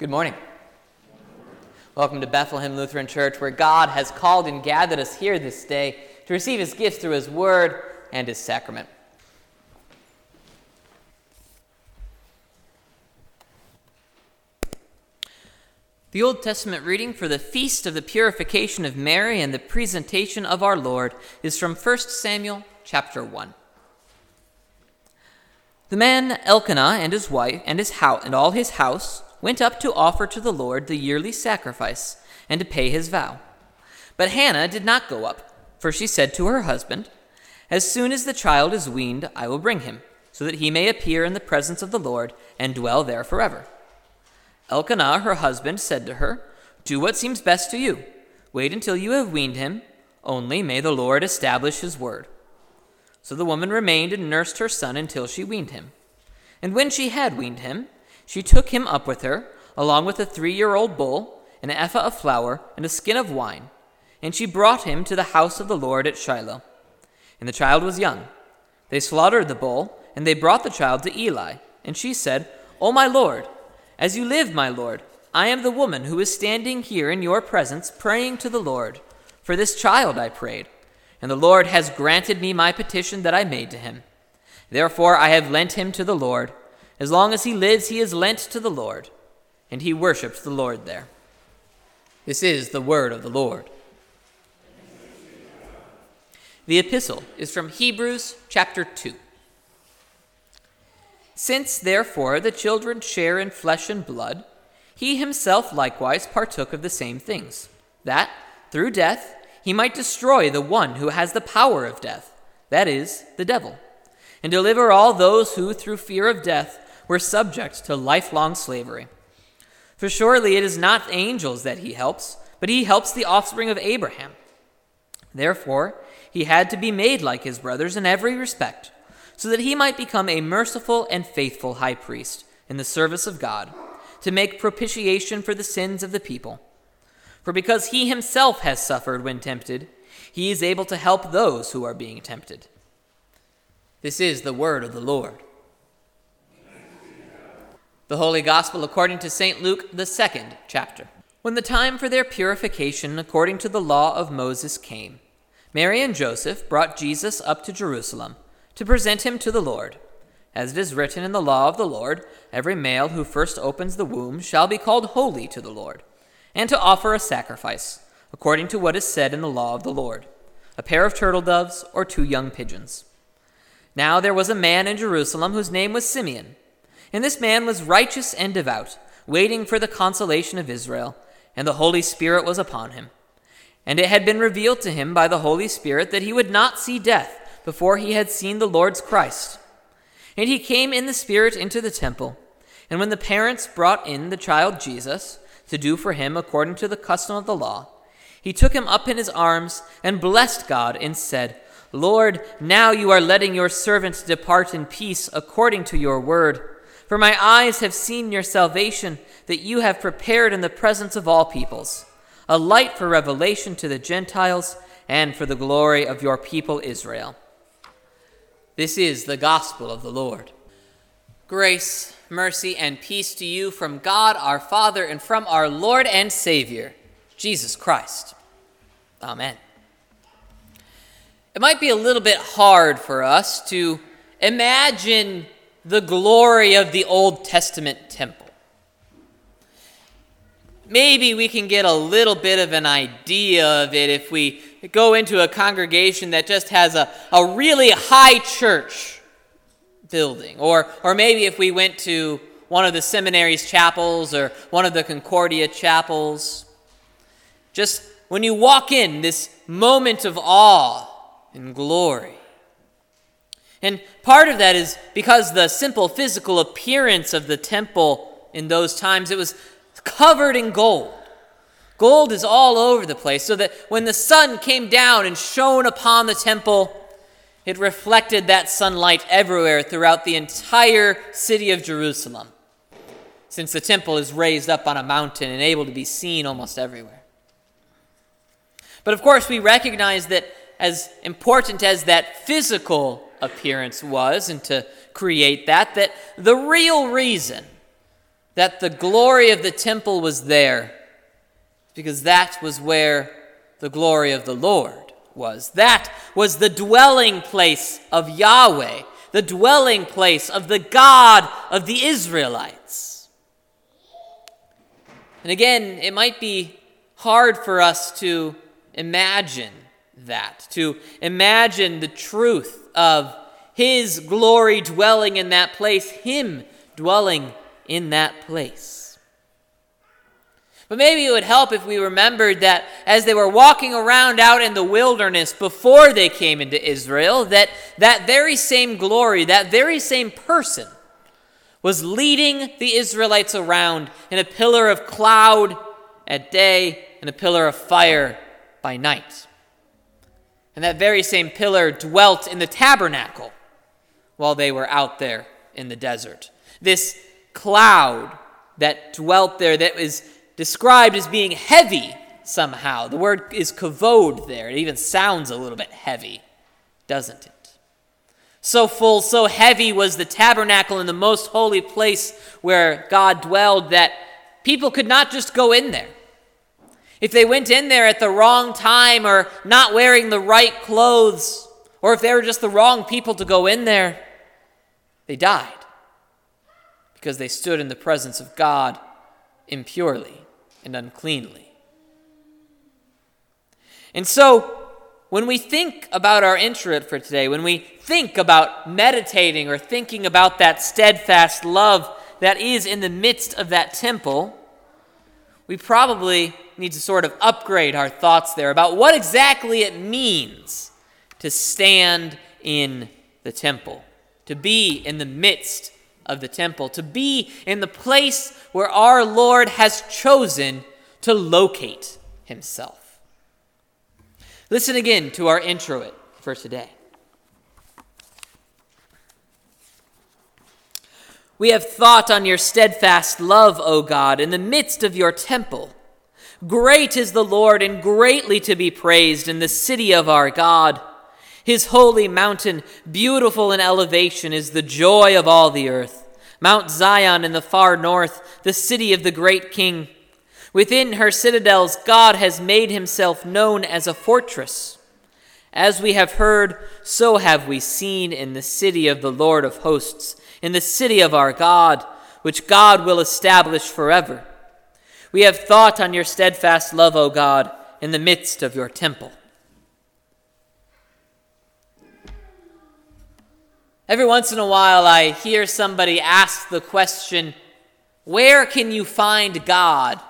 Good morning. Welcome to Bethlehem Lutheran Church, where God has called and gathered us here this day to receive his gifts through his word and his sacrament. The Old Testament reading for the feast of the purification of Mary and the presentation of our Lord is from 1 Samuel chapter 1. The man Elkanah and his wife and his house and all his house went up to offer to the Lord the yearly sacrifice and to pay his vow. But Hannah did not go up, for she said to her husband, As soon as the child is weaned, I will bring him, so that he may appear in the presence of the Lord and dwell there forever. Elkanah, her husband, said to her, Do what seems best to you. Wait until you have weaned him. Only may the Lord establish his word. So the woman remained and nursed her son until she weaned him. And when she had weaned him, she took him up with her, along with a three year old bull, an ephah of flour, and a skin of wine. And she brought him to the house of the Lord at Shiloh. And the child was young. They slaughtered the bull, and they brought the child to Eli. And she said, O my Lord, as you live, my Lord, I am the woman who is standing here in your presence praying to the Lord. For this child I prayed, and the Lord has granted me my petition that I made to him. Therefore I have lent him to the Lord. As long as he lives, he is lent to the Lord. And he worships the Lord there. This is the word of the Lord. The epistle is from Hebrews chapter 2. Since, therefore, the children share in flesh and blood, he himself likewise partook of the same things, that, through death, he might destroy the one who has the power of death, that is, the devil, and deliver all those who, through fear of death, were subject to lifelong slavery. For surely it is not angels that he helps, but he helps the offspring of Abraham. Therefore, he had to be made like his brothers in every respect so that he might become a merciful and faithful high priest in the service of God, to make propitiation for the sins of the people. For because he himself has suffered when tempted, he is able to help those who are being tempted. This is the word of the Lord. The Holy Gospel according to St. Luke, the second chapter. When the time for their purification according to the law of Moses came, Mary and Joseph brought Jesus up to Jerusalem to present him to the Lord. As it is written in the law of the Lord, every male who first opens the womb shall be called holy to the Lord, and to offer a sacrifice, according to what is said in the law of the Lord a pair of turtle doves or two young pigeons. Now there was a man in Jerusalem whose name was Simeon, and this man was righteous and devout, waiting for the consolation of Israel, and the Holy Spirit was upon him. And it had been revealed to him by the Holy Spirit that he would not see death before he had seen the Lord's Christ. And he came in the Spirit into the temple. And when the parents brought in the child Jesus to do for him according to the custom of the law, he took him up in his arms and blessed God and said, Lord, now you are letting your servant depart in peace according to your word. For my eyes have seen your salvation that you have prepared in the presence of all peoples, a light for revelation to the Gentiles and for the glory of your people Israel. This is the gospel of the Lord. Grace, mercy, and peace to you from God our Father and from our Lord and Savior, Jesus Christ. Amen. It might be a little bit hard for us to imagine the glory of the Old Testament temple. Maybe we can get a little bit of an idea of it if we go into a congregation that just has a, a really high church building. Or, or maybe if we went to one of the seminary's chapels or one of the Concordia chapels. Just when you walk in, this moment of awe and glory. And part of that is because the simple physical appearance of the temple in those times, it was covered in gold. Gold is all over the place, so that when the sun came down and shone upon the temple, it reflected that sunlight everywhere throughout the entire city of Jerusalem, since the temple is raised up on a mountain and able to be seen almost everywhere. But of course, we recognize that as important as that physical appearance was, and to create that, that the real reason that the glory of the temple was there because that was where the glory of the Lord was. That was the dwelling place of Yahweh, the dwelling place of the God of the Israelites. And again, it might be hard for us to imagine that, to imagine the truth of His glory dwelling in that place, Him dwelling in that place. But maybe it would help if we remembered that as they were walking around out in the wilderness before they came into Israel, that that very same glory, that very same person, was leading the Israelites around in a pillar of cloud at day and a pillar of fire by night. And that very same pillar dwelt in the tabernacle while they were out there in the desert. This cloud that dwelt there that is described as being heavy somehow. The word is kavod there. It even sounds a little bit heavy, doesn't it? So full, so heavy was the tabernacle in the most holy place where God dwelled that people could not just go in there. If they went in there at the wrong time or not wearing the right clothes, or if they were just the wrong people to go in there, they died because they stood in the presence of God impurely and uncleanly. And so, when we think about our introit for today, when we think about meditating or thinking about that steadfast love that is in the midst of that temple, we probably need to sort of upgrade our thoughts there about what exactly it means to stand in the temple, to be in the midst of the temple, to be in the place where our Lord has chosen to locate himself. Listen again to our introit for today. We have thought on your steadfast love, O God, in the midst of your temple. Great is the Lord and greatly to be praised in the city of our God. His holy mountain, beautiful in elevation, is the joy of all the earth. Mount Zion in the far north, the city of the great king. Within her citadels, God has made himself known as a fortress. As we have heard, so have we seen in the city of the Lord of hosts, in the city of our God, which God will establish forever. We have thought on your steadfast love, O God, in the midst of your temple. Every once in a while, I hear somebody ask the question, Where can you find God?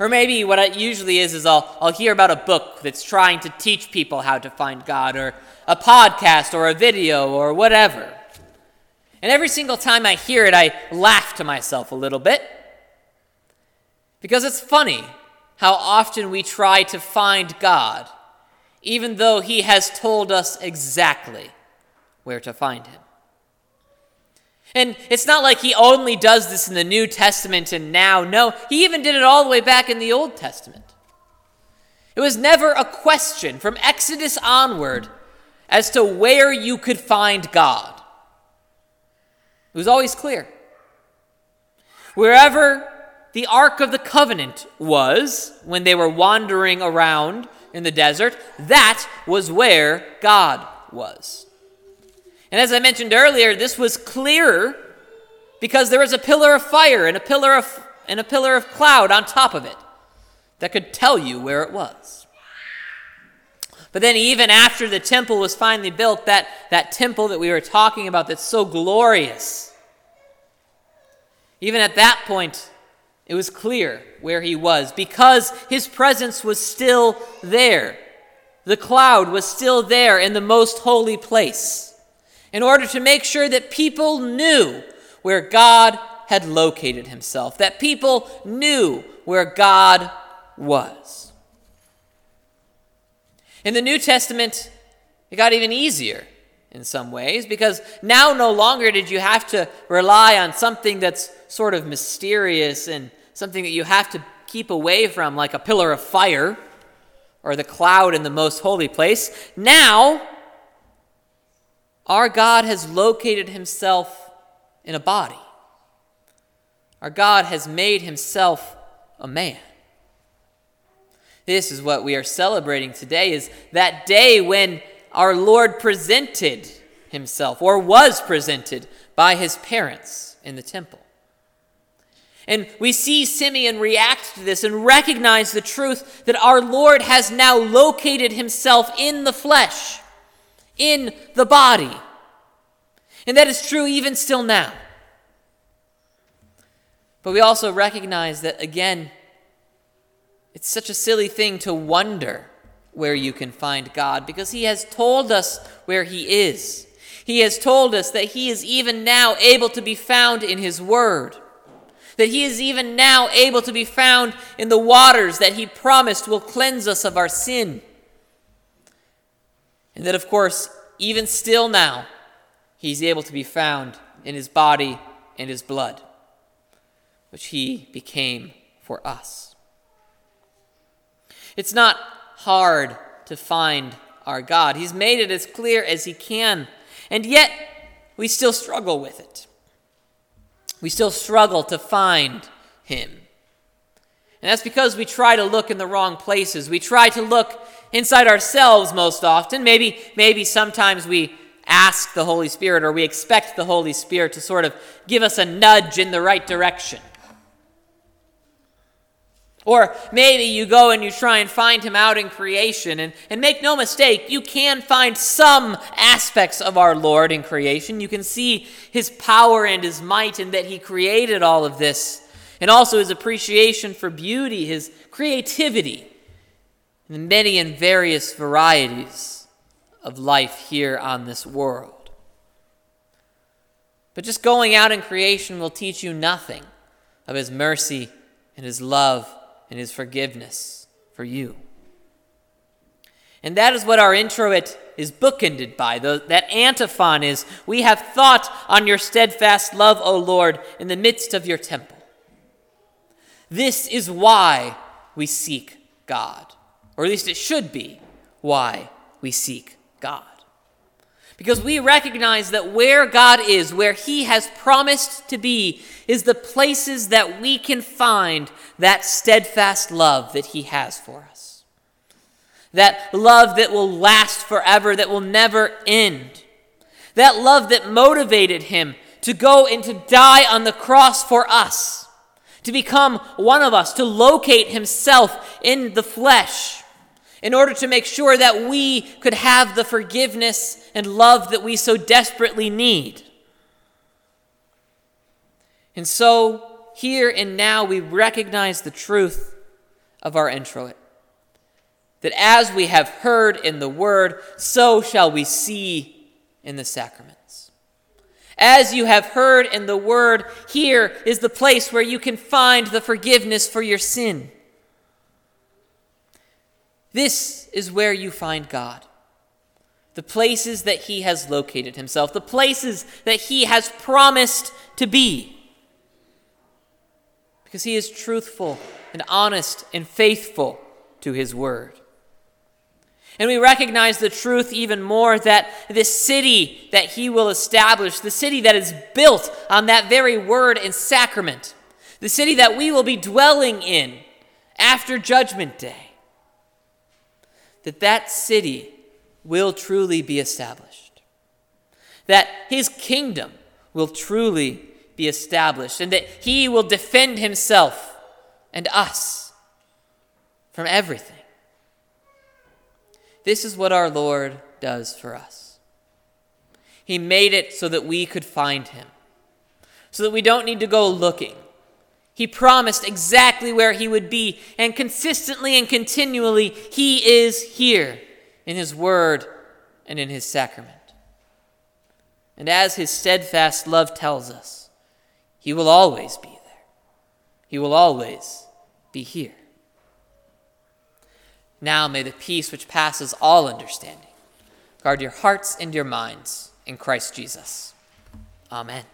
Or maybe what it usually is is I'll, I'll hear about a book that's trying to teach people how to find God, or a podcast, or a video, or whatever. And every single time I hear it, I laugh to myself a little bit. Because it's funny how often we try to find God, even though He has told us exactly where to find him. And it's not like he only does this in the New Testament and now. No, he even did it all the way back in the Old Testament. It was never a question from Exodus onward as to where you could find God. It was always clear. Wherever the Ark of the Covenant was when they were wandering around in the desert, that was where God was. And as I mentioned earlier, this was clearer because there was a pillar of fire and a pillar of, and a pillar of cloud on top of it that could tell you where it was. But then, even after the temple was finally built, that, that temple that we were talking about that's so glorious, even at that point, it was clear where he was because his presence was still there. The cloud was still there in the most holy place in order to make sure that people knew where God had located himself, that people knew where God was. In the New Testament, it got even easier in some ways because now no longer did you have to rely on something that's sort of mysterious and something that you have to keep away from, like a pillar of fire or the cloud in the most holy place. Now, our God has located himself in a body, Our God has made himself a man. This is what we are celebrating today is that day when our Lord presented himself or was presented by his parents in the temple. And we see Simeon react to this and recognize the truth that our Lord has now located himself in the flesh, in the body. And that is true even still now. But we also recognize that, again, it's such a silly thing to wonder where you can find God because He has told us where He is. He has told us that He is even now able to be found in His Word, that He is even now able to be found in the waters that He promised will cleanse us of our sin. And that, of course, even still now, He's able to be found in His body and His blood, which He became for us. It's not hard to find our God. He's made it as clear as He can, and yet we still struggle with it. We still struggle to find Him. And that's because we try to look in the wrong places. We try to look inside ourselves most often. Maybe, maybe sometimes we ask the Holy Spirit or we expect the Holy Spirit to sort of give us a nudge in the right direction. Or maybe you go and you try and find him out in creation. And, and make no mistake, you can find some aspects of our Lord in creation. You can see his power and his might and that he created all of this. And also his appreciation for beauty, his creativity, and the many and various varieties of life here on this world. But just going out in creation will teach you nothing of his mercy and his love and his forgiveness for you. And that is what our introit is bookended by. The, that antiphon is We have thought on your steadfast love, O Lord, in the midst of your temple. This is why we seek God, or at least it should be why we seek God. Because we recognize that where God is, where He has promised to be, is the places that we can find that steadfast love that He has for us. That love that will last forever, that will never end. That love that motivated Him to go and to die on the cross for us, to become one of us, to locate Himself in the flesh in order to make sure that we could have the forgiveness and love that we so desperately need. And so, here and now, we recognize the truth of our introit. That as we have heard in the word, so shall we see in the sacraments. As you have heard in the word, here is the place where you can find the forgiveness for your sin. This is where you find God. The places that He has located Himself, the places that He has promised to be. Because He is truthful and honest and faithful to His word. And we recognize the truth even more that this city that He will establish, the city that is built on that very word and sacrament, the city that we will be dwelling in after Judgment Day, that that city will truly be established, that his kingdom will truly be established, and that he will defend himself and us from everything. This is what our Lord does for us. He made it so that we could find him, so that we don't need to go looking he promised exactly where he would be, and consistently and continually, he is here in his word and in his sacrament. And as his steadfast love tells us, he will always be there. He will always be here. Now may the peace which passes all understanding guard your hearts and your minds in Christ Jesus. Amen.